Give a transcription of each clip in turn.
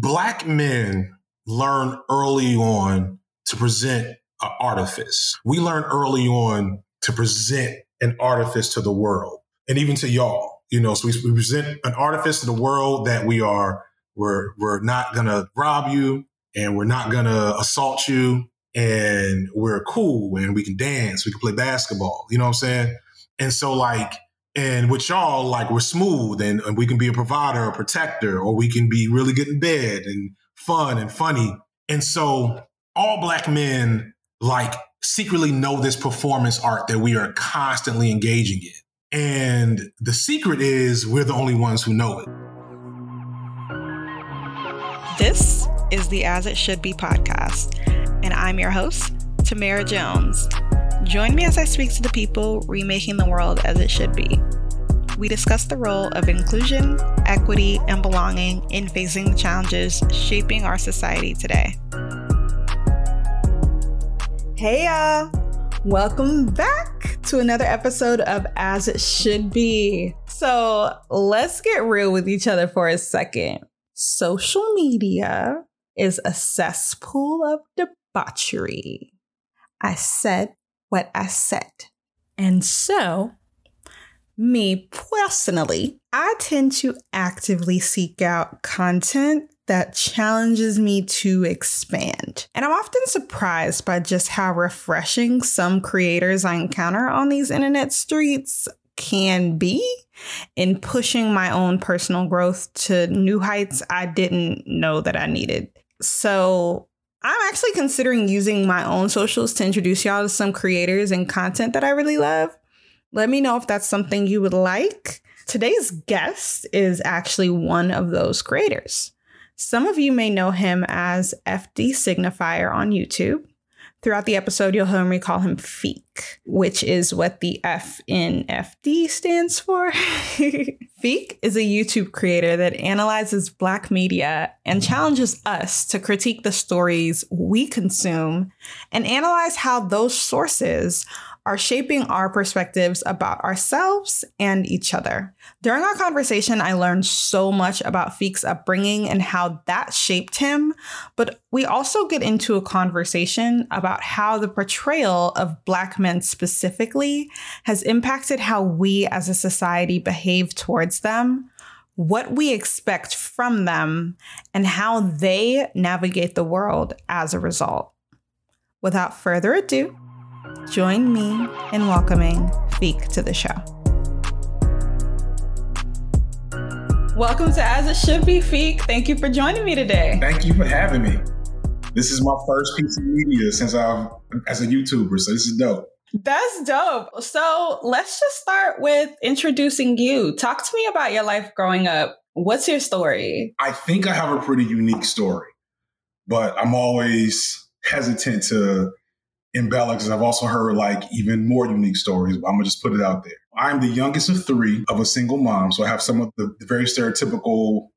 black men learn early on to present an artifice. We learn early on to present an artifice to the world and even to y'all. You know, so we, we present an artifice to the world that we are we're we're not gonna rob you and we're not gonna assault you and we're cool and we can dance, we can play basketball. You know what I'm saying? And so like and with y'all, like we're smooth and, and we can be a provider, a protector, or we can be really good in bed and fun and funny. And so all black men like secretly know this performance art that we are constantly engaging in. And the secret is we're the only ones who know it. This is the As It Should Be podcast, and I'm your host, Thamarrah Jones. Join me as I speak to the people remaking the world as it should be. We discuss the role of inclusion, equity, and belonging in facing the challenges shaping our society today. Hey, y'all. Welcome back to another episode of As It Should Be. So let's get real with each other for a second. Social media is a cesspool of debauchery. I said what I said. And so, me personally, I tend to actively seek out content that challenges me to expand. And I'm often surprised by just how refreshing some creators I encounter on these internet streets can be in pushing my own personal growth to new heights I didn't know that I needed. So, I'm actually considering using my own socials to introduce y'all to some creators and content that I really love. Let me know if that's something you would like. Today's guest is actually one of those creators. Some of you may know him as FD Signifier on YouTube. Throughout the episode, you'll hear me call him Fiq, which is what the F in FD stands for. Fiq is a YouTube creator that analyzes Black media and challenges us to critique the stories we consume and analyze how those sources are shaping our perspectives about ourselves and each other. During our conversation, I learned so much about Fiq's upbringing and how that shaped him, but we also get into a conversation about how the portrayal of Black men specifically has impacted how we as a society behave towards them, what we expect from them, and how they navigate the world as a result. Without further ado, Join me in welcoming Fiq to the show. Welcome to As It Should Be, Fiq. Thank you for joining me today. Thank you for having me. This is my first piece of media since I've as a YouTuber, so this is dope. That's dope. So let's just start with introducing you. Talk to me about your life growing up. What's your story? I think I have a pretty unique story, but I'm always hesitant to embellish because I've also heard like even more unique stories, but I'm gonna just put it out there. I'm the youngest of three of a single mom, so I have some of the, the very stereotypical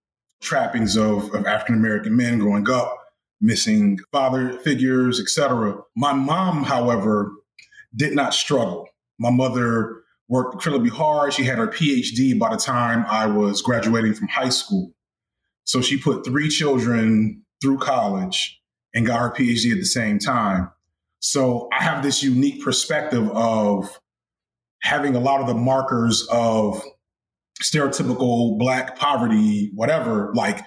trappings of, of African American men growing up, missing father figures, etc. My mom, however, did not struggle. My mother worked incredibly hard. She had her PhD by the time I was graduating from high school. So she put three children through college and got her PhD at the same time. So I have this unique perspective of having a lot of the markers of stereotypical black poverty, whatever, like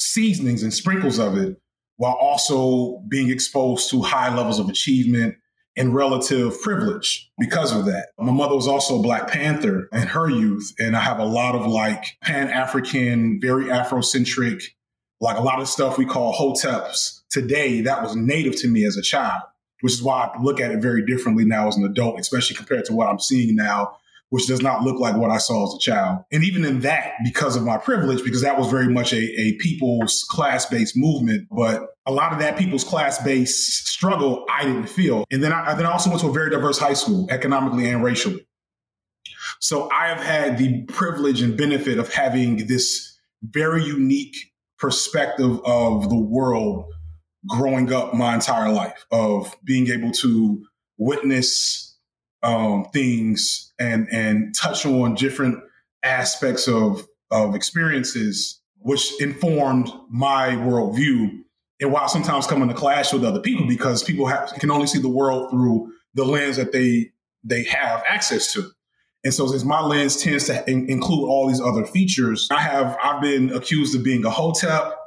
seasonings and sprinkles of it, while also being exposed to high levels of achievement and relative privilege because of that. My mother was also Black Panther in her youth, and I have a lot of like Pan African, very Afrocentric, like a lot of stuff we call hoteps today that was native to me as a child which is why I look at it very differently now as an adult, especially compared to what I'm seeing now, which does not look like what I saw as a child. And even in that, because of my privilege, because that was very much a, a people's class based movement, but a lot of that people's class based struggle I didn't feel. And then I, then I also went to a very diverse high school, economically and racially. So I have had the privilege and benefit of having this very unique perspective of the world growing up my entire life of being able to witness um, things and and touch on different aspects of of experiences which informed my worldview. And while sometimes coming to clash with other people because people have, can only see the world through the lens that they they have access to. And so since my lens tends to in- include all these other features, I have I've been accused of being a hotep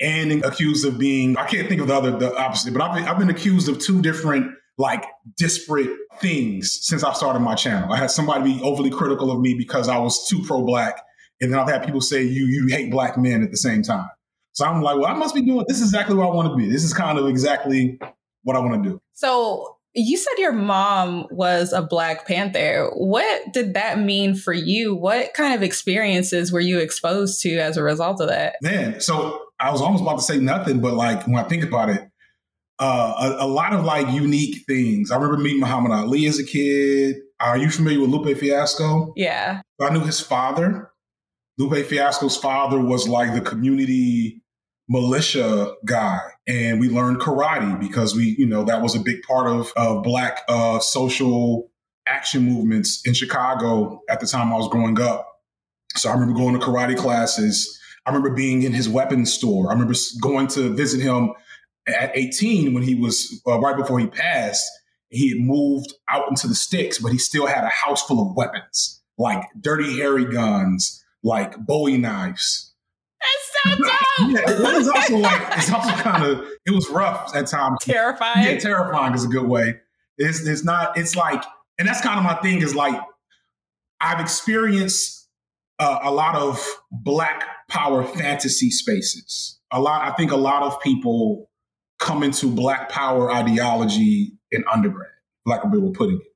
and accused of being I can't think of the other the opposite, but I've been, I've been accused of two different like disparate things since I started my channel. I had somebody be overly critical of me because I was too pro black, and then I've had people say you you hate black men at the same time. So I'm like, well, I must be doing this is exactly what I want to be. This is kind of exactly what I want to do. So you said your mom was a Black Panther. What did that mean for you? What kind of experiences were you exposed to as a result of that? Man, so I was almost about to say nothing, but like when I think about it, uh, a, a, lot of like unique things. I remember meeting Muhammad Ali as a kid. Are you familiar with Lupe Fiasco? Yeah. I knew his father. Lupe Fiasco's father was like the community militia guy. And we learned karate because we, you know, that was a big part of, of black uh, social action movements in Chicago at the time I was growing up. So I remember going to karate classes. I remember being in his weapons store. I remember going to visit him at 18 when he was uh, right before he passed. He had moved out into the sticks, but he still had a house full of weapons, like dirty hairy guns, like Bowie knives. That's so dope. yeah, it was also like it's also kind of it was rough at times. Terrifying. Yeah, terrifying is a good way. It's it's not. It's like, and that's kind of my thing. Is like I've experienced uh, a lot of Black Power fantasy spaces. A lot. I think a lot of people come into Black Power ideology in undergrad, like we were putting it.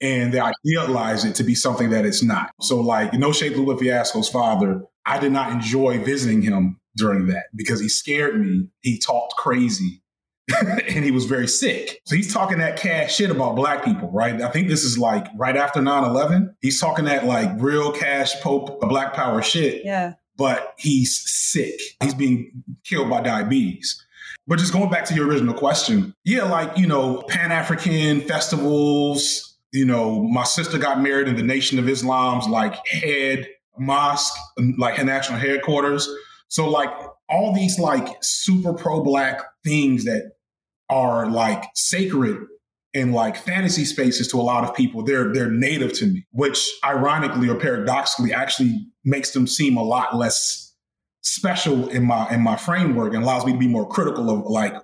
And they idealize it to be something that it's not. So, like, No Shade Lupe Fiasco's father, I did not enjoy visiting him during that because he scared me. He talked crazy and he was very sick. So he's talking that cash shit about black people, right? I think this is like right after 9 11. He's talking that like real cash Pope black power shit. Yeah. But he's sick. He's being killed by diabetes. But just going back to your original question, yeah, like, you know, Pan African festivals, you know, my sister got married in the Nation of Islam's like head mosque, um, like her national headquarters. So, like, all these like super pro black things that are like sacred in like fantasy spaces to a lot of people, they're they're native to me, which ironically or paradoxically actually makes them seem a lot less special in my in my framework and allows me to be more critical of like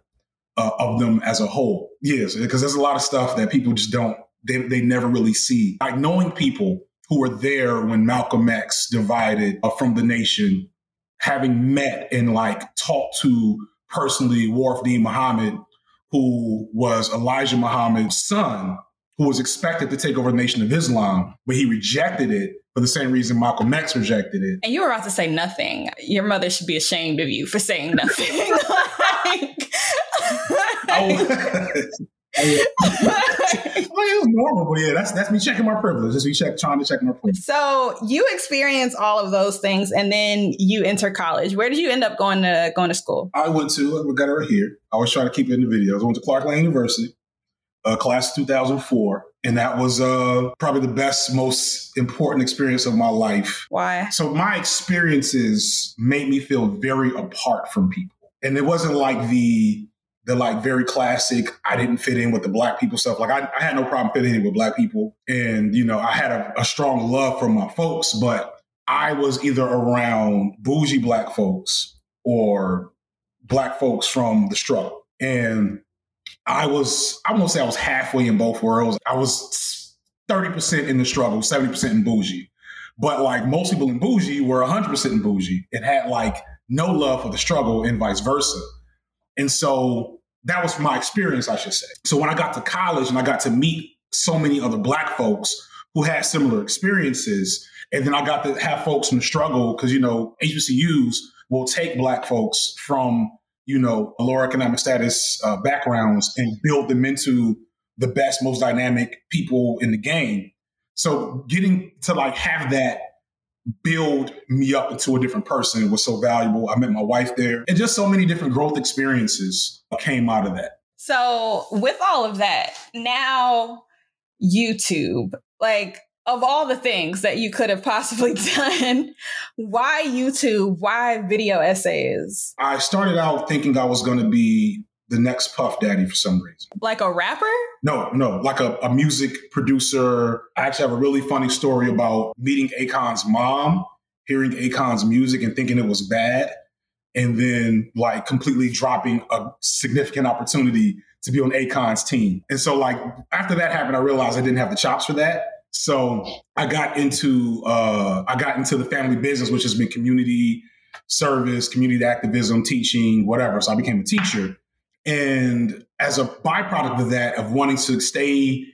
uh, of them as a whole. Yes, because there's a lot of stuff that people just don't they they never really see. Like knowing people who were there when Malcolm X divided uh, from the nation, having met and like talked to personally Warith Deen Muhammad, who was Elijah Muhammad's son, who was expected to take over the Nation of Islam, but he rejected it for the same reason Malcolm X rejected it. And you were about to say nothing. Your mother should be ashamed of you for saying nothing. Oh. like, oh. Oh, was normal, but yeah, that's that's me checking my privilege. Just me check, trying to check my privilege. So you experience all of those things, and then you enter college. Where did you end up going to going to school? I went to we got her here. I was trying to keep it in the videos. I went to Clark Atlanta University, uh, class two thousand four. And that was uh, probably the best, most important experience of my life. Why? So my experiences made me feel very apart from people. And it wasn't like the the like very classic i didn't fit in with the black people stuff like i, I had no problem fitting in with black people and you know i had a, a strong love for my folks but i was either around bougie black folks or black folks from the struggle and I was, I won't say I was halfway in both worlds. I was 30% in the struggle, 70% in bougie. But like most people in bougie were 100% in bougie and had like no love for the struggle and vice versa. And so that was my experience, I should say. So when I got to college and I got to meet so many other black folks who had similar experiences, and then I got to have folks in the struggle because, you know, HBCUs will take black folks from you know, lower economic status uh, backgrounds and build them into the best, most dynamic people in the game. So getting to like have that build me up into a different person was so valuable. I met my wife there and just so many different growth experiences came out of that. So with all of that, now YouTube, like of all the things that you could have possibly done, why YouTube? Why video essays? I started out thinking I was going to be the next Puff Daddy for some reason. Like a rapper? No, no, like a, a music producer. I actually have a really funny story about meeting Akon's mom, hearing Akon's music and thinking it was bad, and then like completely dropping a significant opportunity to be on Akon's team. And so like after that happened, I realized I didn't have the chops for that. So I got into uh, I got into the family business, which has been community service, community activism, teaching, whatever. So I became a teacher. And as a byproduct of that, of wanting to stay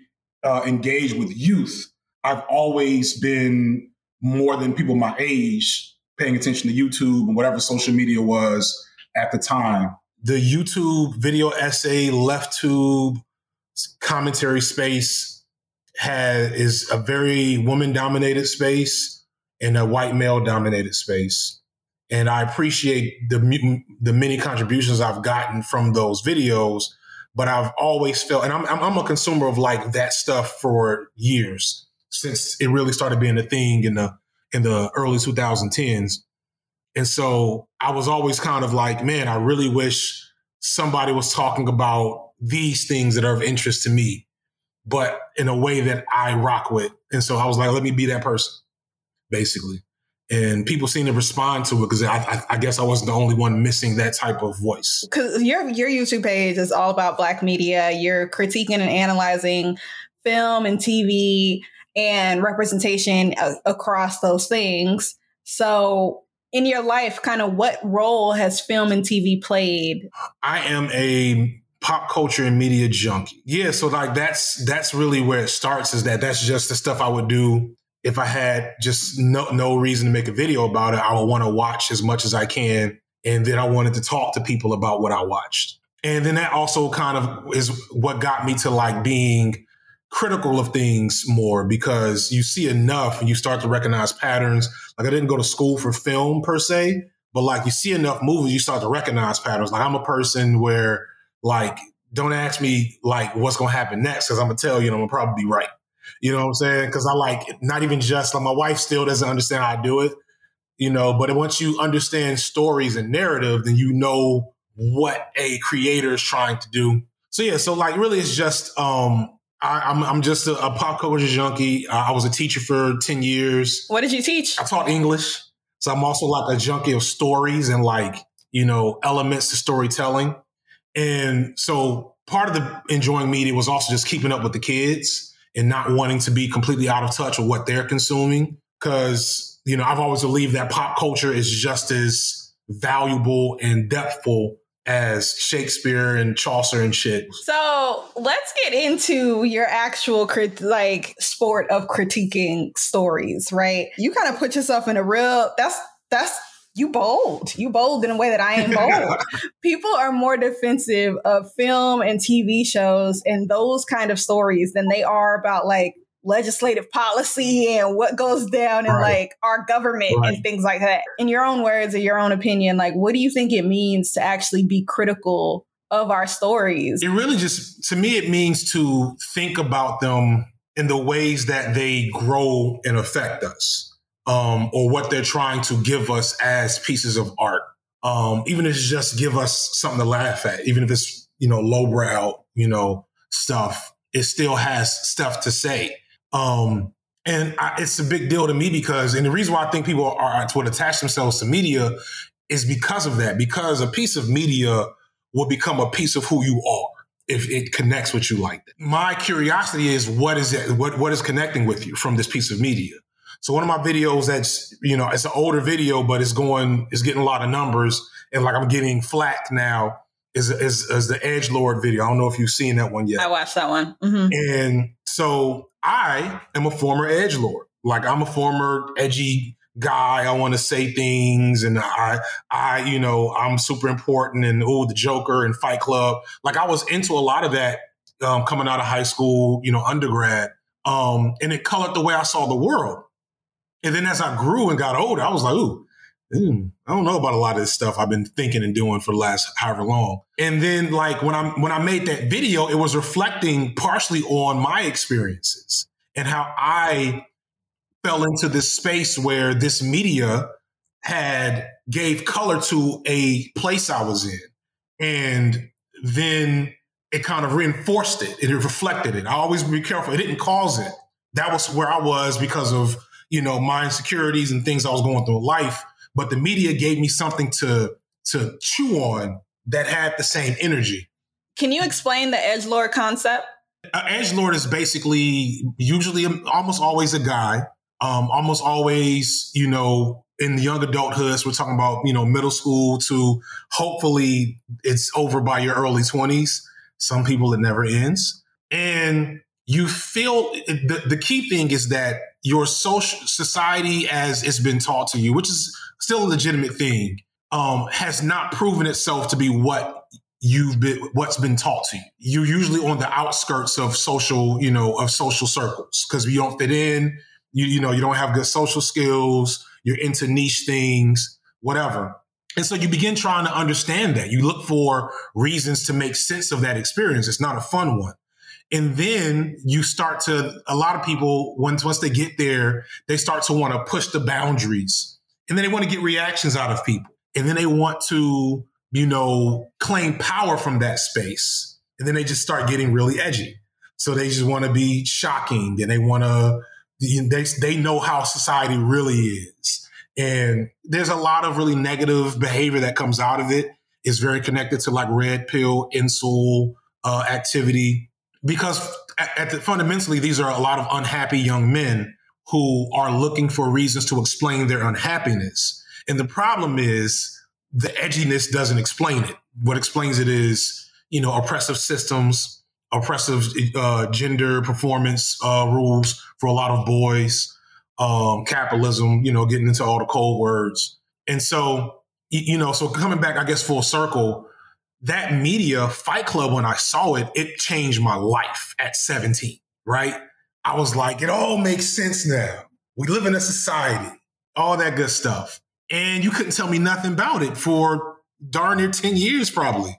uh, engaged with youth, I've always been more than people my age paying attention to YouTube and whatever social media was at the time. The YouTube video essay, left tube commentary space has is a very woman dominated space and a white male dominated space and I appreciate the the many contributions I've gotten from those videos. But I've always felt, and I'm I'm a consumer of like that stuff for years since it really started being a thing in the in the early 2010s. And so I was always kind of like, man, I really wish somebody was talking about these things that are of interest to me, but in a way that I rock with. And so I was like, let me be that person, basically and people seem to respond to it because I, I, I, guess I wasn't the only one missing that type of voice. Because your your YouTube page is all about Black media. You're critiquing and analyzing film and TV and representation uh, across those things. So, in your life, kind of what role has film and TV played? I am a pop culture and media junkie. Yeah, so like that's that's really where it starts. Is that that's just the stuff I would do if I had just no no reason to make a video about it, I would want to watch as much as I can, and then I wanted to talk to people about what I watched. And then that also kind of is what got me to like being critical of things more because you see enough and you start to recognize patterns. Like I didn't go to school for film per se, but like you see enough movies, you start to recognize patterns. Like I'm a person where like don't ask me like what's gonna happen next because I'm gonna tell you and I'm gonna probably be right. You know what I'm saying? Because I like not even just like my wife still doesn't understand how I do it, you know. But once you understand stories and narrative, then you know what a creator is trying to do. So yeah, so like really, it's just um, I, am I'm, I'm just a, a, pop culture junkie. Uh, I was a teacher for ten years. What did you teach? I taught English, so I'm also like a junkie of stories and like you know elements to storytelling. And so part of the enjoying media was also just keeping up with the kids and not wanting to be completely out of touch with what they're consuming. Cause, you know, I've always believed that pop culture is just as valuable and depthful as Shakespeare and Chaucer and shit. So let's get into your actual crit- like sport of critiquing stories, right? You kind of put yourself in a real that's that's you bold. You bold in a way that I am bold. People are more defensive of film and TV shows and those kind of stories than they are about like legislative policy and what goes down in right. like our government right. and things like that. In your own words or your own opinion, like what do you think it means to actually be critical of our stories? It really just to me it means to think about them in the ways that they grow and affect us um, or what they're trying to give us as pieces of art. Um, even if it's just give us something to laugh at, even if it's, you know, lowbrow, you know, stuff, it still has stuff to say. Um, and I, it's a big deal to me because, and the reason why I think people are, would attach themselves to media is because of that, because a piece of media will become a piece of who you are if it connects with you like that. My curiosity is what is it, what, what is connecting with you from this piece of media? So one of my videos that's, you know, it's an older video, but it's going, it's getting a lot of numbers and like I'm getting flack now is, is, is the Edge Lord video. I don't know if you've seen that one yet. I watched that one. Mm-hmm. And so I am a former Edge Lord. Like I'm a former edgy guy. I want to say things and I, I, you know, I'm super important and oh, the Joker and Fight Club. Like I was into a lot of that um, coming out of high school, you know, undergrad. Um, and it colored the way I saw the world. And then as I grew and got older, I was like, ooh, mm, I don't know about a lot of this stuff I've been thinking and doing for the last however long. And then like when I when I made that video, it was reflecting partially on my experiences and how I fell into this space where this media had gave color to a place I was in. And then it kind of reinforced it. It reflected it. I always be careful. It didn't cause it. That was where I was because of, you know, my insecurities and things I was going through in life. But the media gave me something to to chew on that had the same energy. Can you explain the edge lord concept? Uh, edge lord is basically usually almost always a guy, um, almost always, you know, in the young adulthood, so we're talking about, you know, middle school to hopefully it's over by your early 20s. Some people it never ends. And you feel the, the key thing is that your social society as it's been taught to you, which is still a legitimate thing, um, has not proven itself to be what you've been what's been taught to you. You're usually on the outskirts of social, you know, of social circles because you don't fit in. You you know you don't have good social skills. You're into niche things, whatever. And so you begin trying to understand that. You look for reasons to make sense of that experience. It's not a fun one. And then you start to, a lot of people, once, once they get there, they start to want to push the boundaries. And then they want to get reactions out of people. And then they want to, you know, claim power from that space. And then they just start getting really edgy. So they just want to be shocking and they want to, they, they know how society really is and there's a lot of really negative behavior that comes out of it. It's very connected to like red pill, incel uh, activity, because at, the, fundamentally, these are a lot of unhappy young men who are looking for reasons to explain their unhappiness. And the problem is the edginess doesn't explain it. What explains it is, you know, oppressive systems, oppressive uh, gender performance uh, rules for a lot of boys, um, capitalism, you know, getting into all the cold words. And so, you know, so coming back, I guess, full circle, that media Fight Club, when I saw it, it changed my life at 17, right? I was like, it all makes sense now. We live in a society, all that good stuff. And you couldn't tell me nothing about it for darn near 10 years, probably.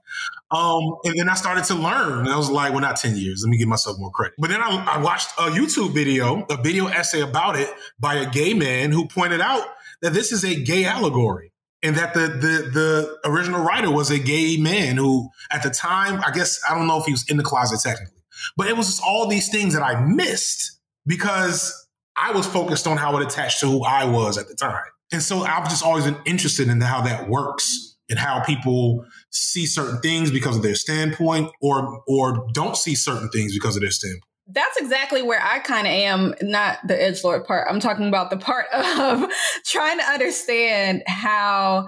Um, and then I started to learn. And I was like, well, not 10 years. Let me give myself more credit. But then I, I watched a YouTube video, a video essay about it by a gay man who pointed out that this is a gay allegory and that the, the the original writer was a gay man who at the time i guess i don't know if he was in the closet technically but it was just all these things that i missed because i was focused on how it attached to who i was at the time. And so i've just always been interested in how that works and how people see certain things because of their standpoint or or don't see certain things because of their standpoint that's exactly where I kind of am, not the edge lord part. I'm talking about the part of trying to understand how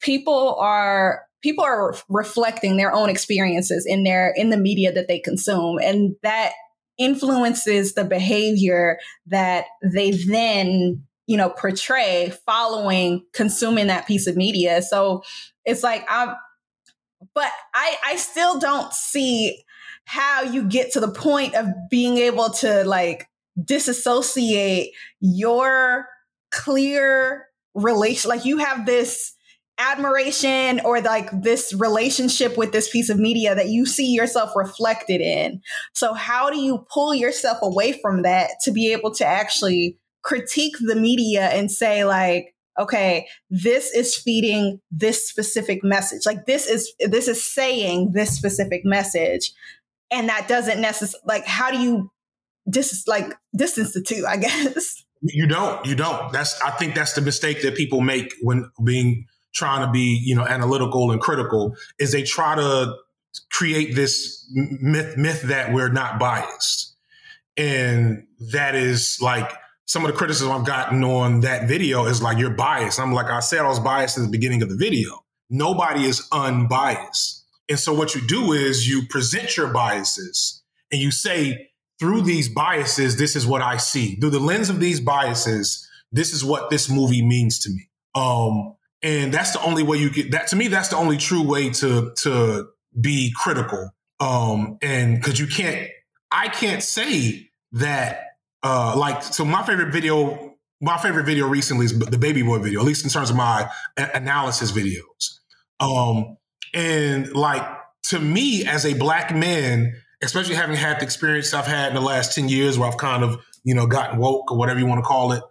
people are people are reflecting their own experiences in their in the media that they consume and that influences the behavior that they then you know portray following consuming that piece of media so it's like i'm but i i still don't see how you get to the point of being able to like disassociate your clear relation like you have this admiration or like this relationship with this piece of media that you see yourself reflected in. So how do you pull yourself away from that to be able to actually critique the media and say like okay this is feeding this specific message. Like this is this is saying this specific message and that doesn't necessarily like how do you dis like distance the two i guess you don't you don't that's i think that's the mistake that people make when being trying to be you know analytical and critical is they try to create this myth myth that we're not biased and that is like some of the criticism I've gotten on that video is like, you're biased. I'm like, I said I was biased at the beginning of the video. Nobody is unbiased. And so what you do is you present your biases and you say, through these biases, this is what I see. Through the lens of these biases, this is what this movie means to me. Um, and that's the only way you get that. To me, that's the only true way to to be critical. Um, and because you can't, I can't say that uh, like so my favorite video my favorite video recently is the baby boy video at least in terms of my analysis videos um and like to me as a black man especially having had the experience i've had in the last 10 years where i've kind of you know, gotten woke or whatever you want to call it.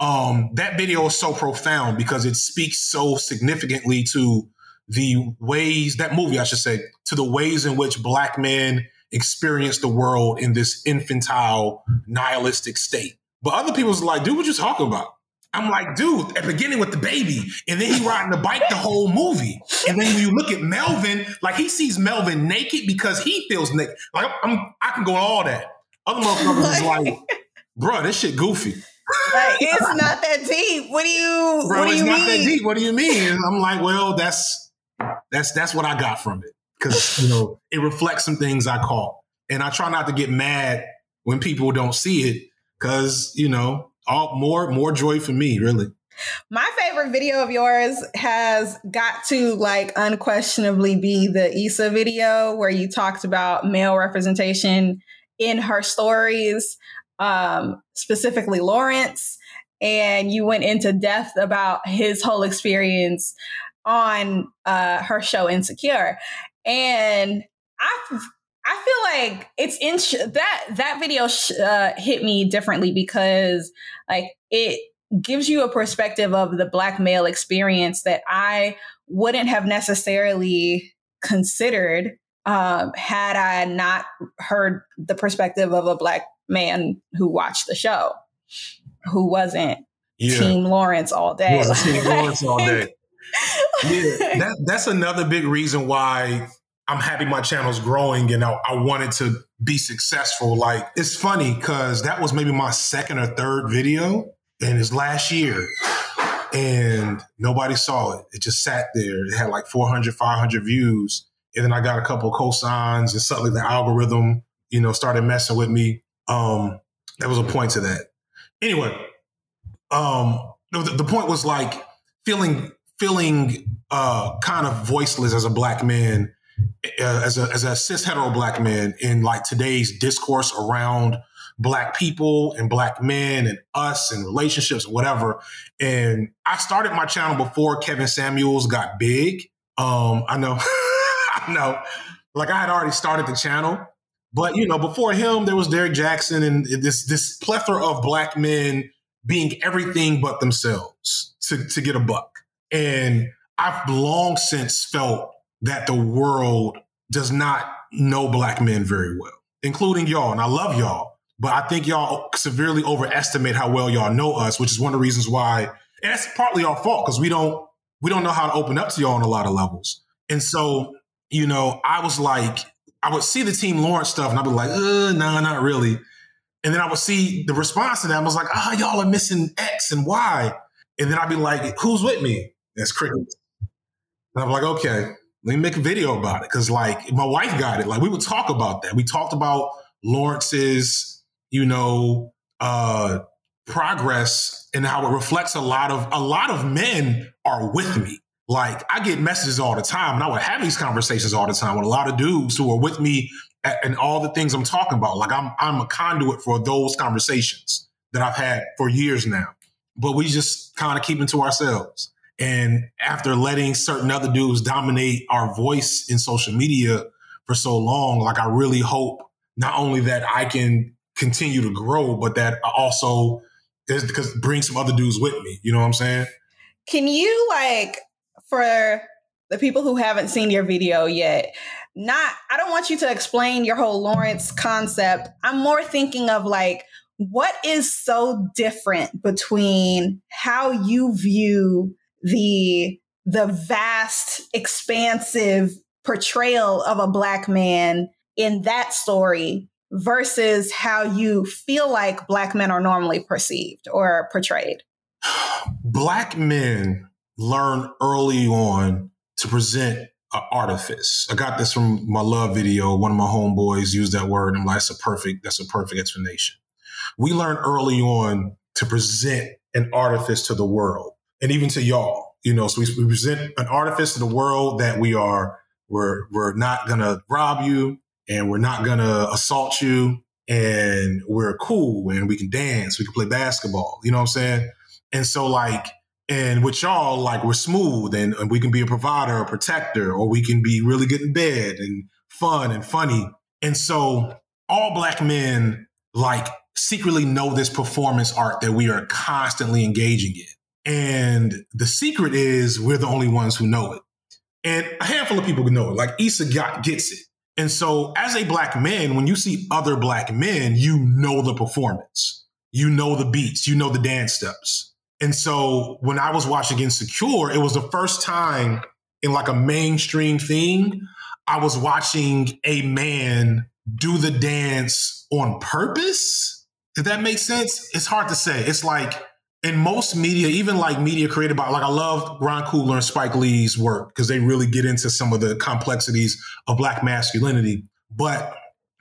Um, that video is so profound because it speaks so significantly to the ways that movie, I should say, to the ways in which black men experience the world in this infantile, nihilistic state. But other people's like, dude, what you talking about? I'm like, dude, at beginning with the baby, and then he riding the bike the whole movie. And then when you look at Melvin, like he sees Melvin naked because he feels naked. Like I'm, i can go on all that. Other motherfuckers is like, bro, this shit goofy. Like, it's not that deep. What do you? Bro, what do it's you not mean? that deep. What do you mean? And I'm like, well, that's that's that's what I got from it because you know it reflects some things I caught, and I try not to get mad when people don't see it because you know all more more joy for me, really. My favorite video of yours has got to like unquestionably be the Issa video where you talked about male representation in her stories, um, specifically Lawrence, and you went into depth about his whole experience on uh, her show Insecure, and I I feel like it's in that that video sh- uh, hit me differently because like it gives you a perspective of the black male experience that I wouldn't have necessarily considered um, had I not heard the perspective of a black man who watched the show, who wasn't Yeah, Team Lawrence all day. Yeah, Team Lawrence all day. yeah, that, that's another big reason why I'm happy my channel's growing and I, I wanted to be successful. Like, it's funny because that was maybe my second or third video and it's last year and nobody saw it. It just sat there. It had like 400, 500 views. And then I got a couple cosigns and suddenly the algorithm, you know, started messing with me. Um, there was a point to that. Anyway, um, the, the point was like feeling feeling uh, kind of voiceless as a black man, as a as a cis hetero black man in like today's discourse around black people and black men and us and relationships and whatever. And I started my channel before Kevin Samuels got big. Um, I know, I know, like I had already started the channel. But you know, before him, there was Derrick Jaxn and this this plethora of black men being everything but themselves to, to get a buck. And I've long since felt that the world does not know black men very well, including y'all. And I love y'all, but I think y'all severely overestimate how well y'all know us, which is one of the reasons why, and that's partly our fault because we don't we don't know how to open up to y'all on a lot of levels. And so, you know, I was like, I would see the Team Lawrence stuff and I'd be like, uh, nah, not really. And then I would see the response to that. I was like, ah, y'all are missing X and Y. And then I'd be like, who's with me? That's crickets. And I'm like, okay, let me make a video about it. Cause like my wife got it. Like we would talk about that. We talked about Lawrence's, you know, uh, progress and how it reflects a lot of a lot of men are with me. Like I get messages all the time, and I would have these conversations all the time with a lot of dudes who are with me and all the things I'm talking about. Like I'm I'm a conduit for those conversations that I've had for years now. But we just kind of keep it to ourselves. And after letting certain other dudes dominate our voice in social media for so long, like I really hope not only that I can continue to grow, but that I also is because bring some other dudes with me. You know what I'm saying? Can you like for the people who haven't seen your video yet, not I don't want you to explain your whole Lawrence concept. I'm more thinking of like what is so different between how you view the the vast expansive portrayal of a black man in that story versus how you feel like black men are normally perceived or portrayed black men learn early on to present an artifice. I got this from my love video. One of my homeboys used that word. And I'm like, that's a perfect, that's a perfect explanation. We learn early on to present an artifice to the world and even to y'all. You know, so we, we present an artifice to the world that we are, we're, we're not gonna rob you and we're not gonna assault you and we're cool and we can dance, we can play basketball. You know what I'm saying? And so like, and with y'all, like we're smooth and, and we can be a provider, a protector, or we can be really good in bed and fun and funny. And so all black men like secretly know this performance art that we are constantly engaging in. And the secret is we're the only ones who know it. And a handful of people know it. Like Issa got, gets it. And so as a black man, when you see other black men, you know the performance. You know the beats, you know the dance steps. And so when I was watching Insecure, it was the first time in like a mainstream thing, I was watching a man do the dance on purpose. Did that make sense? It's hard to say. It's like in most media, even like media created by, like I love Ryan Coogler and Spike Lee's work because they really get into some of the complexities of black masculinity. But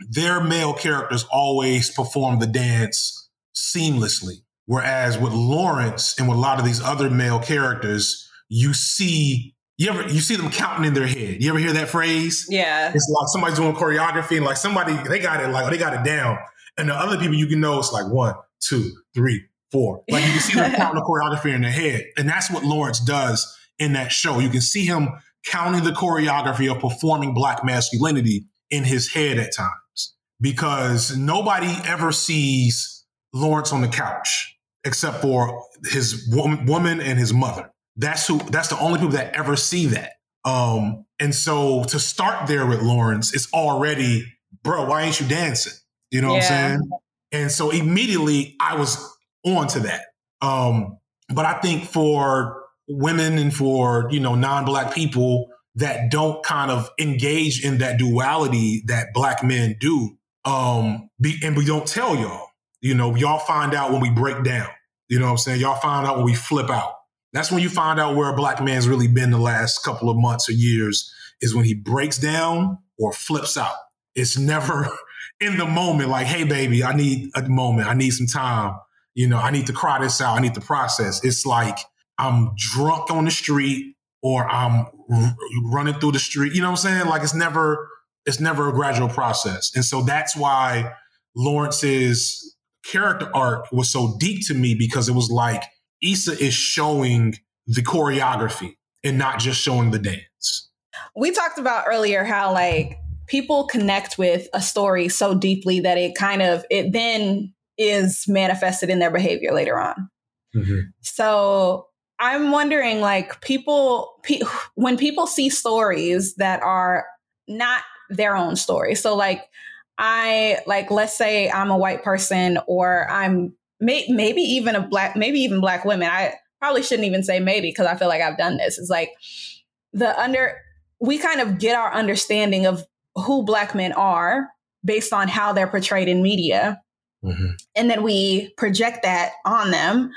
their male characters always perform the dance seamlessly. Whereas with Lawrence and with a lot of these other male characters, you see you ever you see them counting in their head. You ever hear that phrase? Yeah. It's like somebody's doing choreography and like somebody they got it like they got it down. And the other people you can know it's like one, two, three, four. Like you can see them counting the choreography in the head. And that's what Lawrence does in that show. You can see him counting the choreography of performing black masculinity in his head at times. Because nobody ever sees Lawrence on the couch except for his woman and his mother. That's who. That's the only people that ever see that. Um, and so to start there with Lawrence, it's already, bro. Why ain't you dancing? You know yeah. what I'm saying? And so immediately I was on to that. Um, but I think for women and for you know non-black people that don't kind of engage in that duality that black men do, um, be, and we don't tell y'all. You know, y'all find out when we break down. You know what I'm saying? Y'all find out when we flip out. That's when you find out where a black man's really been the last couple of months or years is when he breaks down or flips out. It's never in the moment like, hey, baby, I need a moment. I need some time. You know, I need to cry this out. I need to process. It's like I'm drunk on the street or I'm r- running through the street. You know what I'm saying? Like it's never, it's never a gradual process. And so that's why Lawrence's character arc was so deep to me because it was like Issa is showing the choreography and not just showing the dance. We talked about earlier how like people connect with a story so deeply that it kind of it then is manifested in their behavior later on. Mm-hmm. So I'm wondering like people pe- when people see stories that are not their own story. So like I like let's say I'm a white person or I'm may, maybe even a black, maybe even black women. I probably shouldn't even say maybe because I feel like I've done this. It's like the under, we kind of get our understanding of who black men are based on how they're portrayed in media. Mm-hmm. And then we project that on them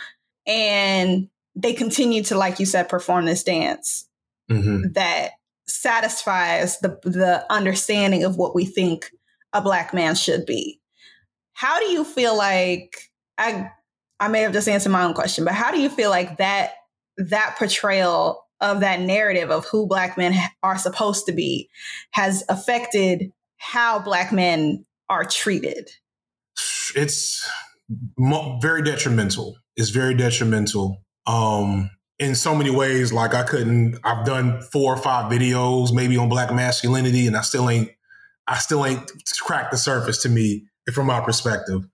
and they continue to, like you said, perform this dance mm-hmm. that satisfies the the understanding of what we think a black man should be. How do you feel like I I may have just answered my own question, but how do you feel like that that portrayal of that narrative of who black men are supposed to be has affected how black men are treated? It's very detrimental. It's very detrimental. Um, in so many ways, like I couldn't, I've done four or five videos maybe on black masculinity and I still ain't, I still ain't cracked the surface to me from my perspective.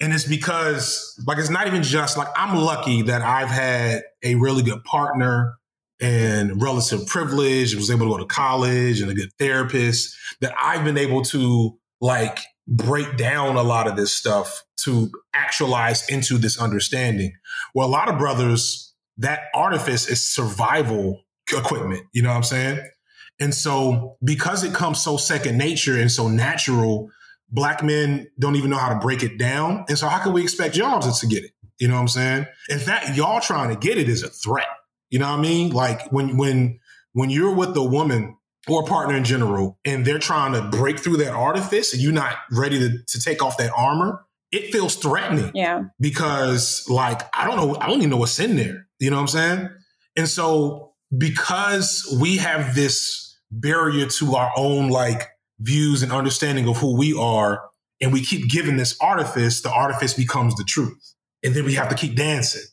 And it's because, like, it's not even just like I'm lucky that I've had a really good partner and relative privilege, was able to go to college and a good therapist, that I've been able to like break down a lot of this stuff to actualize into this understanding. Well, a lot of brothers, that artifice is survival equipment. You know what I'm saying? And so, because it comes so second nature and so natural, black men don't even know how to break it down. And so how can we expect y'all to, to get it? You know what I'm saying? In fact, y'all trying to get it is a threat. You know what I mean? Like when when when you're with a woman or a partner in general and they're trying to break through that artifice and you're not ready to, to take off that armor, it feels threatening. Yeah. Because like I don't know, I don't even know what's in there. You know what I'm saying? And so because we have this barrier to our own like views and understanding of who we are, and we keep giving this artifice, the artifice becomes the truth. And then we have to keep dancing.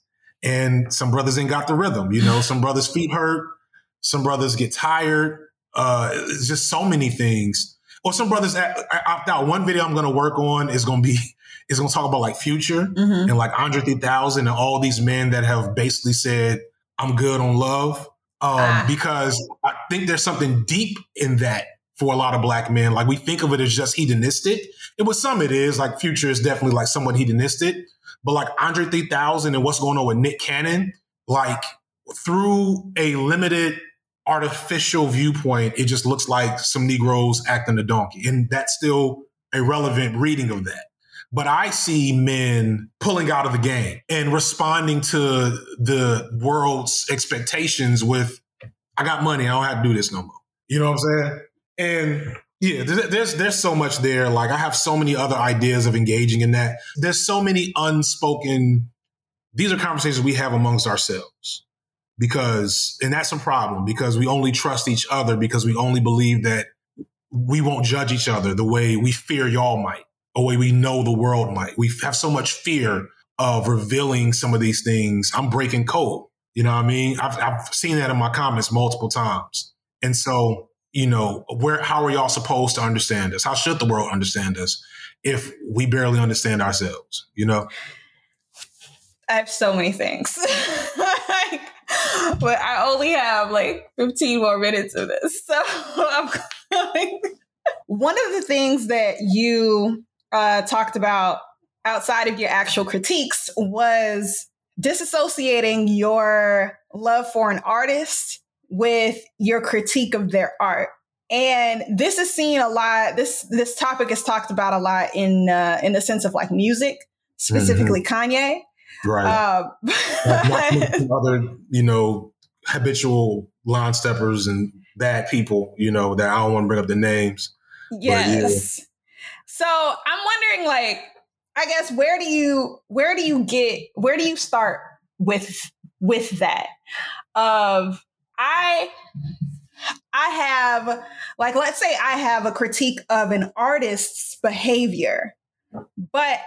And some brothers ain't got the rhythm, you know, some brothers' feet hurt, some brothers get tired. Uh, it's just so many things. Or some brothers opt out. One video I'm going to work on is going to be is gonna talk about like Future mm-hmm. and like Andre 3000 and all these men that have basically said, I'm good on love. Um, ah. because I think there's something deep in that for a lot of black men. Like we think of it as just hedonistic. And with some it is, like Future is definitely like somewhat hedonistic. But like Andre 3000 and what's going on with Nick Cannon, like through a limited artificial viewpoint, it just looks like some Negroes acting a donkey. And that's still a relevant reading of that. But I see men pulling out of the game and responding to the world's expectations with, I got money, I don't have to do this no more. You know what I'm saying? And yeah, there's there's so much there. Like I have so many other ideas of engaging in that. There's so many unspoken. These are conversations we have amongst ourselves because, and that's a problem because we only trust each other because we only believe that we won't judge each other the way we fear y'all might, or way we know the world might. We have so much fear of revealing some of these things. I'm breaking code. You know what I mean? I've, I've seen that in my comments multiple times. And so you know, where how are y'all supposed to understand us? How should the world understand us if we barely understand ourselves? You know? I have so many things. but I only have like 15 more minutes of this. So I'm going. One of the things that you uh, talked about outside of your actual critiques was disassociating your love for an artist with your critique of their art. And this is seen a lot. This this topic is talked about a lot in uh, in the sense of like music, specifically mm-hmm. Kanye. Right. Um, other, you know, habitual line steppers and bad people, you know, that I don't want to bring up the names. Yes. Yeah. So I'm wondering, like, I guess where do you where do you get where do you start with with that of I I have like let's say I have a critique of an artist's behavior, but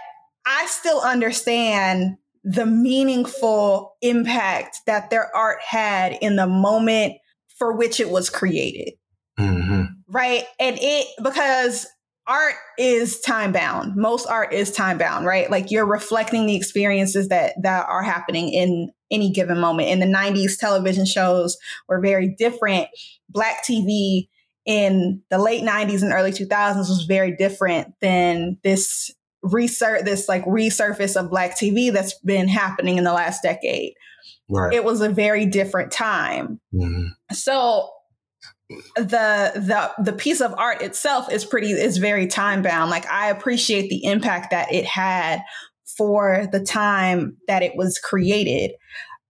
I still understand the meaningful impact that their art had in the moment for which it was created. Mm-hmm. Right. And it, because art is time bound. Most art is time bound, right? Like you're reflecting the experiences that that are happening in any given moment. In the 90s, television shows were very different. Black TV in the late 90s and early 2000s was very different than this research this like resurface of black TV that's been happening in the last decade. Right. It was a very different time. Mm-hmm. So the the the piece of art itself is pretty is very time bound like i appreciate the impact that it had for the time that it was created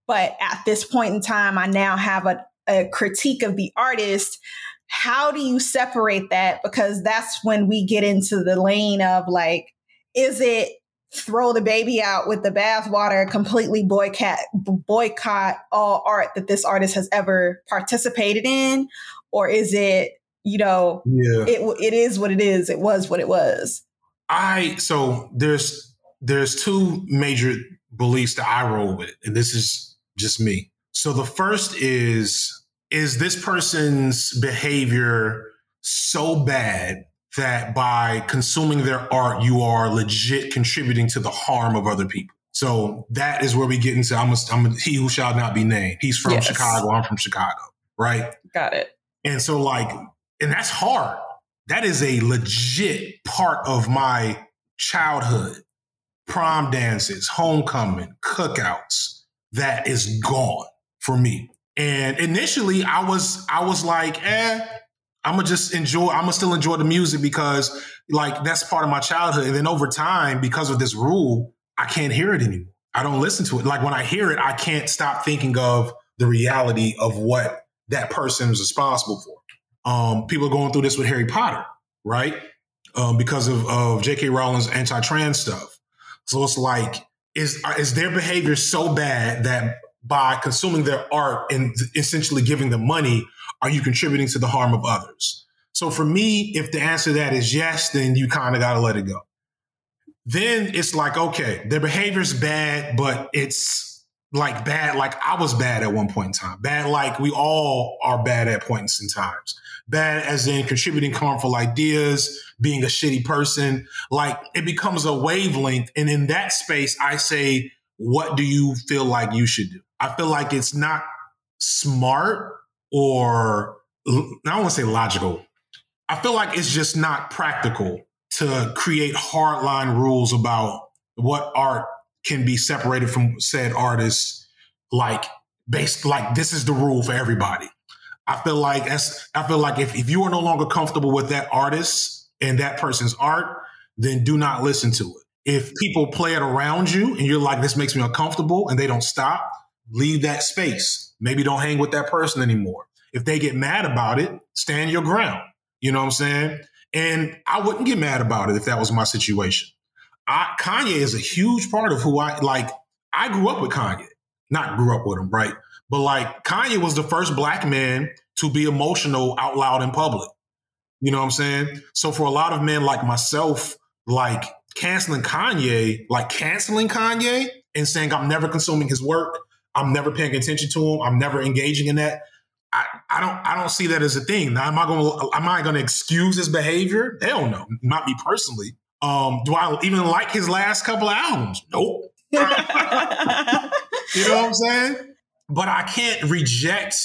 but at this point in time i now have a, a critique of the artist how do you separate that because that's when we get into the lane of like is it throw the baby out with the bathwater, completely boycott boycott all art that this artist has ever participated in, or is it you know yeah. it it is what it is. It was what it was. I so there's there's two major beliefs that i roll with and this is just me. So the first is is this person's behavior so bad that by consuming their art you are legit contributing to the harm of other people so that is where we get into i'm a, I'm a he who shall not be named he's from yes. chicago i'm from chicago right got it and so, like, and that's hard. That is a legit part of my childhood. Prom dances, homecoming, cookouts. That is gone for me. And initially, I was I was like, eh, I'm gonna just enjoy. I'm gonna still enjoy the music because like that's part of my childhood. And then over time, because of this rule, I can't hear it anymore. I don't listen to it. Like when I hear it, I can't stop thinking of the reality of what that person is responsible for. Um, people are going through this with Harry Potter, right? Um, because of, of J.K. Rowling's anti-trans stuff. So it's like, is is their behavior so bad that by consuming their art and essentially giving them money, are you contributing to the harm of others? So for me, if the answer to that is yes, then you kind of got to let it go. Then it's like, okay, their behavior is bad, but it's like bad, like I was bad at one point in time. Bad, like we all are bad at points in times. bad as in contributing harmful ideas, being a shitty person. Like it becomes a wavelength. And in that space, I say, what do you feel like you should do? I feel like it's not smart or I don't want to say logical. I feel like it's just not practical to create hardline rules about what art can be separated from said artists like based like this is the rule for everybody. I feel like as I feel like if, if you are no longer comfortable with that artist and that person's art, then do not listen to it. If people play it around you and you're like, this makes me uncomfortable and they don't stop, leave that space. Maybe don't hang with that person anymore. If they get mad about it, stand your ground. You know what I'm saying? And I wouldn't get mad about it if that was my situation. I, Kanye is a huge part of who I like. I grew up with Kanye, not grew up with him, right? But like Kanye was the first black man to be emotional out loud in public. You know what I'm saying? So for a lot of men like myself, like canceling Kanye, like canceling Kanye and saying I'm never consuming his work, I'm never paying attention to him, I'm never engaging in that. I, I don't I don't see that as a thing. Now, am I gonna am I gonna excuse his behavior? Hell no, not me personally. Um, do I even like his last couple of albums? Nope. you know what I'm saying? But I can't reject,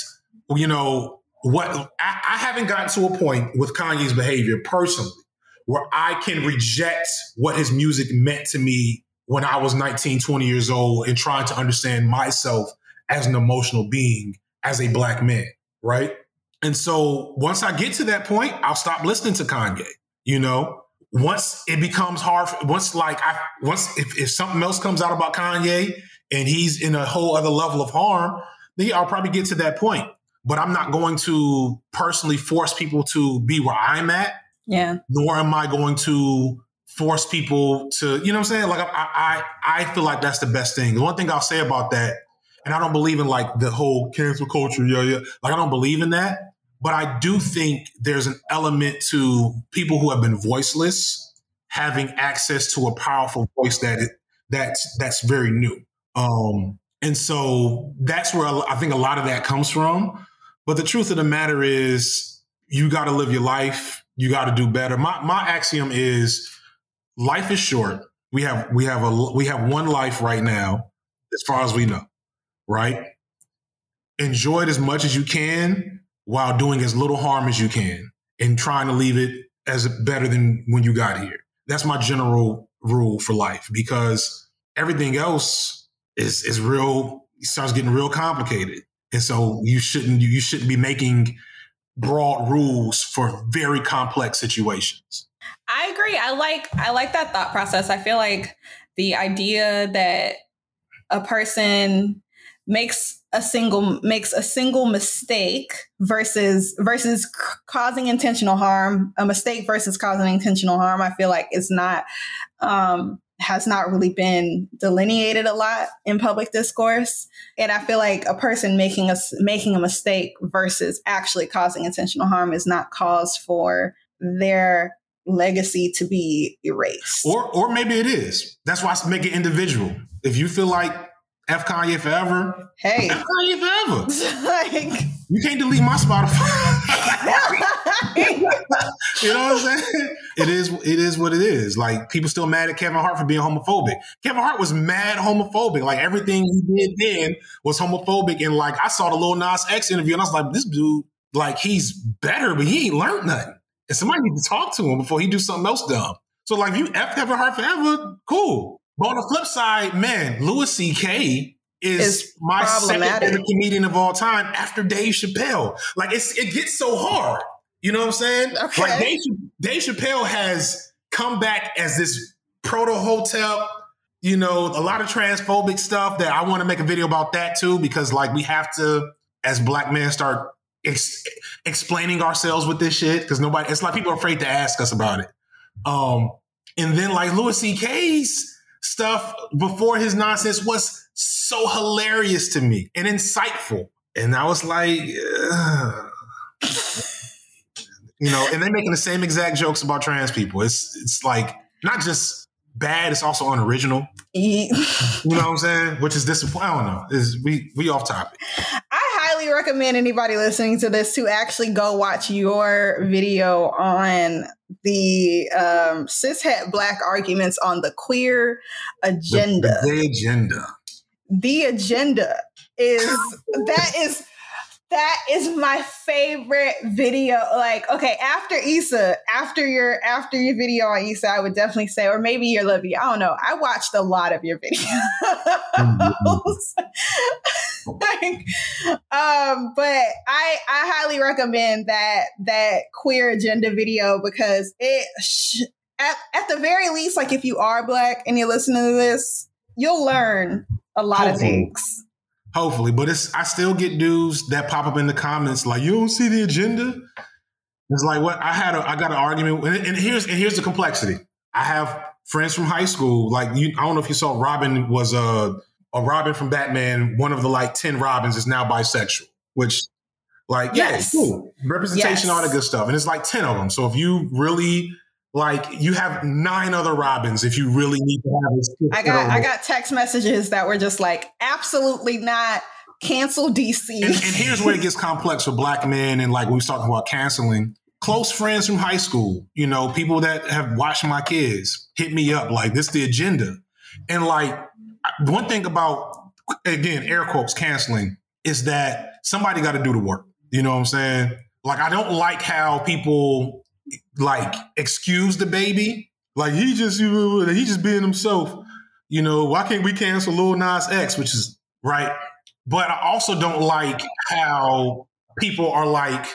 you know, what I, I haven't gotten to a point with Kanye's behavior personally where I can reject what his music meant to me when I was 19, 20 years old and trying to understand myself as an emotional being, as a black man, right? And so once I get to that point, I'll stop listening to Kanye, you know? once it becomes hard, once like I once if, if something else comes out about Kanye and he's in a whole other level of harm, then I'll probably get to that point. But I'm not going to personally force people to be where I'm at. Yeah. Nor am I going to force people to, you know what I'm saying? Like I I I feel like that's the best thing. The one thing I'll say about that, and I don't believe in like the whole cancel culture, yeah, yeah. Like I don't believe in that. But I do think there's an element to people who have been voiceless having access to a powerful voice that it, that's that's very new. Um, and so that's where I think a lot of that comes from. But the truth of the matter is, you got to live your life. You got to do better. My my axiom is, life is short. We have we have a we have one life right now, as far as we know, right? Enjoy it as much as you can while doing as little harm as you can and trying to leave it as better than when you got here. That's my general rule for life because everything else is is real starts getting real complicated. And so you shouldn't you shouldn't be making broad rules for very complex situations. I agree. I like I like that thought process. I feel like the idea that a person makes a single makes a single mistake versus versus causing intentional harm a mistake versus causing intentional harm i feel like it's not um has not really been delineated a lot in public discourse and i feel like a person making a making a mistake versus actually causing intentional harm is not cause for their legacy to be erased or or maybe it is that's why I make it individual if you feel like F Kanye forever. Hey, F Kanye forever. like, you can't delete my Spotify. you know what I'm saying? It is. It is what it is. Like people still mad at Kevin Hart for being homophobic. Kevin Hart was mad homophobic. Like everything he did then was homophobic. And like I saw the Lil Nas X interview, and I was like, this dude, like he's better, but he ain't learned nothing. And somebody needs to talk to him before he do something else dumb. So like, if you F Kevin Hart forever, cool. But on the flip side, man, Louis C.K. is it's my second favorite comedian of all time after Dave Chappelle. Like it's it gets so hard. You know what I'm saying? Okay. Like Dave, Dave Chappelle has come back as this proto hotel, you know, a lot of transphobic stuff that I want to make a video about that too, because like we have to, as black men, start ex- explaining ourselves with this shit. Cause nobody, it's like people are afraid to ask us about it. Um, and then like Louis C.K.'s stuff before his nonsense was so hilarious to me and insightful. And I was like, Ugh. you know, and they're making the same exact jokes about trans people. It's it's like not just bad, it's also unoriginal. you know what I'm saying? Which is disappointing. I don't know. Is we we off topic. Highly recommend anybody listening to this to actually go watch your video on the um, cishet black arguments on the queer agenda. The, the agenda. The agenda is that is that is my favorite video. Like, okay, after Issa, after your after your video on Issa, I would definitely say, or maybe your Livy. I don't know. I watched a lot of your videos. like, um, but I I highly recommend that that queer agenda video because it sh- at, at the very least, like if you are black and you're listening to this, you'll learn a lot Hopefully. of things. Hopefully, but it's I still get dudes that pop up in the comments like, "You don't see the agenda." It's like what I had. A, I got an argument, and, and here's and here's the complexity. I have friends from high school. Like you, I don't know if you saw Robin was a a Robin from Batman. One of the like ten Robins is now bisexual, which like yes, yeah, cool representation, yes. all that good stuff, and it's like ten of them. So if you really like you have nine other Robins if you really need to have this. I got I got text messages that were just like absolutely not cancel DC. And, and here's where it gets complex for black men and like we was talking about canceling. Close friends from high school, you know, people that have watched my kids hit me up like this the agenda. And like one thing about again, air quotes canceling is that somebody got to do the work. You know what I'm saying? Like I don't like how people like excuse the baby. Like he just he just being himself. You know, why can't we cancel Lil Nas X, which is right? But I also don't like how people are like,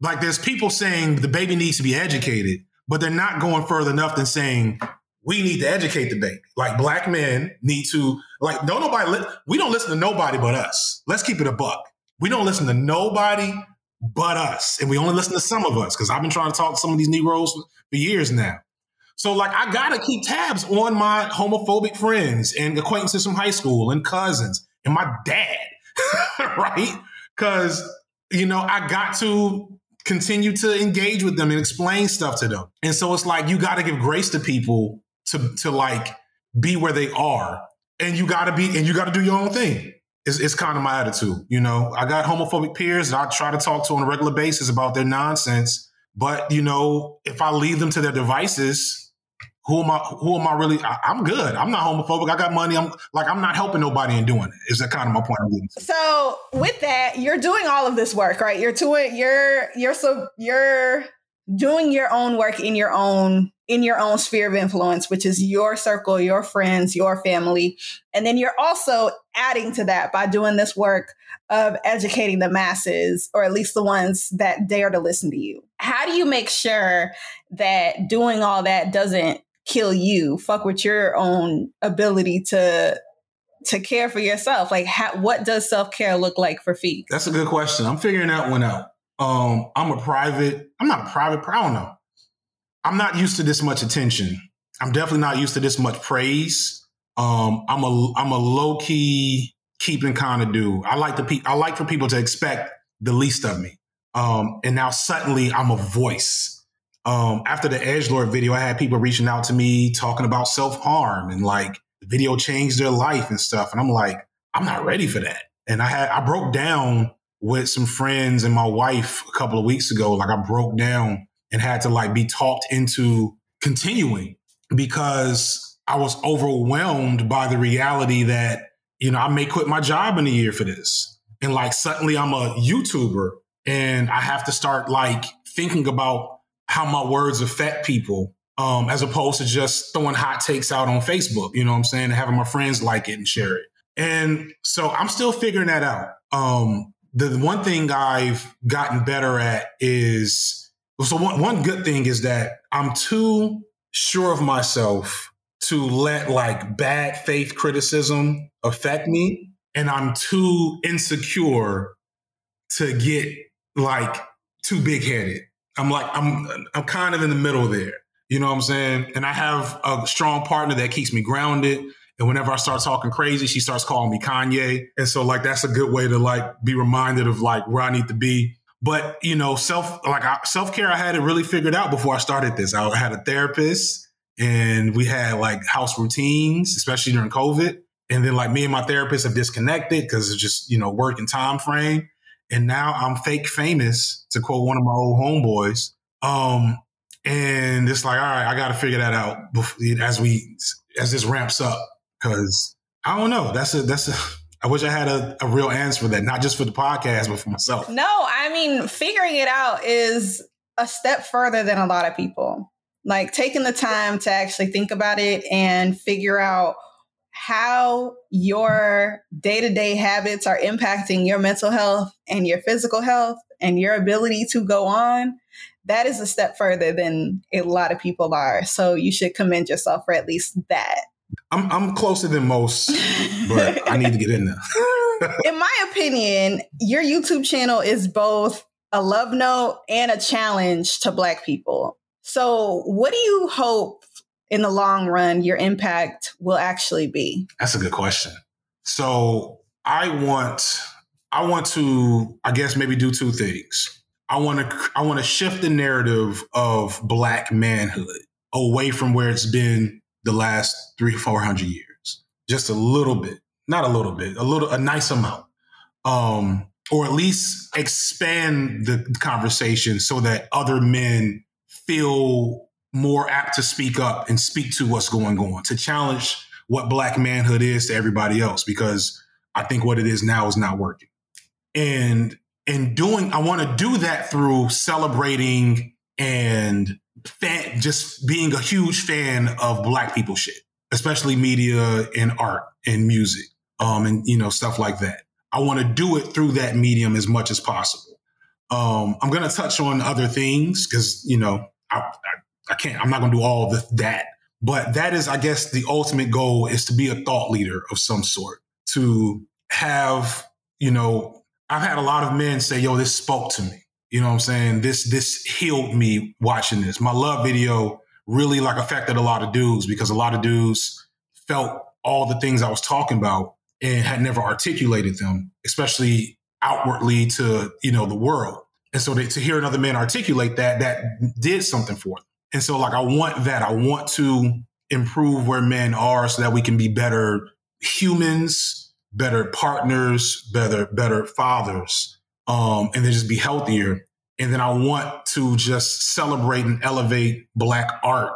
like there's people saying the baby needs to be educated, but they're not going further enough than saying we need to educate the baby. Like black men need to like no nobody. Li- we don't listen to nobody but us. Let's keep it a buck. We don't listen to nobody but us. And we only listen to some of us because I've been trying to talk to some of these Negroes for years now. So, like, I gotta keep tabs on my homophobic friends and acquaintances from high school and cousins and my dad, right? Because, you know, I got to continue to engage with them and explain stuff to them. And so it's like you gotta give grace to people to, to like be where they are. And you gotta be, and you gotta do your own thing it's, it's kind of my attitude. You know, I got homophobic peers that I try to talk to on a regular basis about their nonsense. But you know, if I leave them to their devices, who am I? Who am I really? I, am good. I'm not homophobic. I got money. I'm like I'm not helping nobody in doing it. Is that kind of my point? So with that, you're doing all of this work, right? You're doing. You're you're so you're doing your own work in your own in your own sphere of influence, which is your circle, your friends, your family. And then you're also adding to that by doing this work of educating the masses, or at least the ones that dare to listen to you. How do you make sure that doing all that doesn't kill you, fuck with your own ability to to care for yourself? Like, how, what does self care look like for Fiq? That's a good question. I'm figuring that one out. Um, I'm a private. I'm not a private. I don't know. I'm not used to this much attention. I'm definitely not used to this much praise. Um, I'm a I'm a low key keeping kind of dude. I like the pe- I like for people to expect the least of me. Um, and now suddenly I'm a voice. Um, after the Edge Lord video, I had people reaching out to me talking about self harm and like the video changed their life and stuff. And I'm like, I'm not ready for that. And I had I broke down with some friends and my wife a couple of weeks ago. Like I broke down and had to like be talked into continuing because I was overwhelmed by the reality that, you know, I may quit my job in a year for this. And like suddenly I'm a YouTuber and I have to start like thinking about how my words affect people um, as opposed to just throwing hot takes out on Facebook, you know what I'm saying? And having my friends like it and share it. And so I'm still figuring that out. Um, the one thing I've gotten better at is so one, one good thing is that I'm too sure of myself to let like bad faith criticism affect me. And I'm too insecure to get like too big headed. I'm like, I'm, I'm kind of in the middle there. You know what I'm saying? And I have a strong partner that keeps me grounded. And whenever I start talking crazy, she starts calling me Kanye. And so like, that's a good way to like be reminded of like where I need to be. But you know, self like self care, I had it really figured out before I started this. I had a therapist, and we had like house routines, especially during COVID. And then like me and my therapist have disconnected because it's just you know work and time frame. and now I'm fake famous, to quote one of my old homeboys. Um, and it's like, all right, I got to figure that out as we as this ramps up because I don't know. That's a that's a. I wish I had a, a real answer for that, not just for the podcast, but for myself. No, I mean, figuring it out is a step further than a lot of people. Like taking the time to actually think about it and figure out how your day to day habits are impacting your mental health and your physical health and your ability to go on, that is a step further than a lot of people are. So you should commend yourself for at least that. I'm, I'm closer than most, but I need to get in there. in my opinion, your YouTube channel is both a love note and a challenge to Black people. So, what do you hope in the long run your impact will actually be? That's a good question. So I want I want to I guess maybe do two things. I want to I want to shift the narrative of black manhood away from where it's been the last 3 400 years. Just a little bit. Not a little bit, a little a nice amount. Um or at least expand the conversation so that other men feel more apt to speak up and speak to what's going on, to challenge what black manhood is to everybody else, because I think what it is now is not working. And in doing, I want to do that through celebrating and fan, just being a huge fan of black people shit, especially media and art and music, um, and you know stuff like that. I want to do it through that medium as much as possible. Um, I'm to touch on other things because you know I, I, I can't, I'm not to do all the, that. But that is, I guess, the ultimate goal is to be a thought leader of some sort, to have, you know, I've had a lot of men say, yo, this spoke to me. You know what I'm saying? This, this healed me watching this. My love video really like affected a lot of dudes because a lot of dudes felt all the things I was talking about and had never articulated them, especially outwardly to, you know, the world. And so to hear another man articulate that, that did something for them. And so, like, I want that. I want to improve where men are so that we can be better humans, better partners, better, better fathers, um, and then just be healthier. And then I want to just celebrate and elevate black art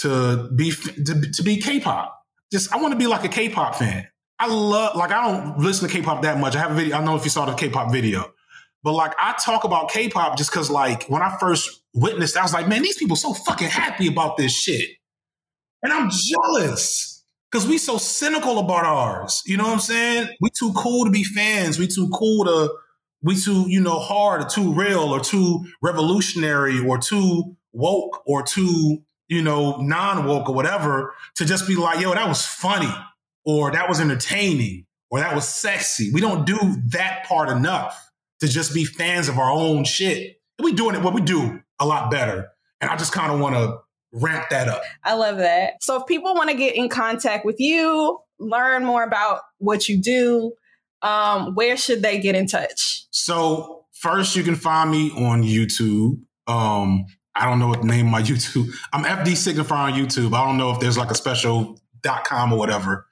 to be to, to be K-pop. Just I want to be like a K-pop fan. I love like I don't listen to K-pop that much. I have a video. I don't know if you saw the K-pop video, but like I talk about K-pop just because like when I first witnessed, I was like, man, these people so fucking happy about this shit. And I'm jealous because we so cynical about ours. You know what I'm saying? We too cool to be fans. We too cool to, we too, you know, hard or too real or too revolutionary or too woke or too, you know, non-woke or whatever to just be like, yo, that was funny or that was entertaining or that was sexy. We don't do that part enough to just be fans of our own shit. We doing it what we do a lot better. And I just kind of want to ramp that up. I love that. So if people want to get in contact with you, learn more about what you do, um, where should they get in touch? So first you can find me on YouTube. Um, I don't know what the name of my YouTube. I'm FD Signifier on YouTube. I don't know if there's like a special dot com or whatever.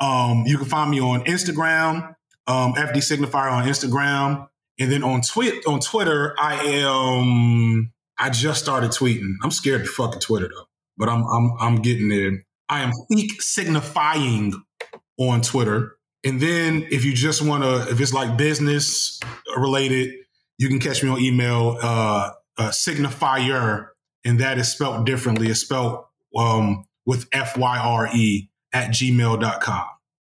Um, you can find me on Instagram, um, FD Signifier on Instagram. And then on tweet on Twitter, I am I just started tweeting. I'm scared to fucking Twitter though, but I'm I'm I'm getting there. I am peak signifying on Twitter. And then if you just want to, if it's like business related, you can catch me on email, uh, uh, signifier, and that is spelled differently. It's spelled um, with F Y R E at gmail.com.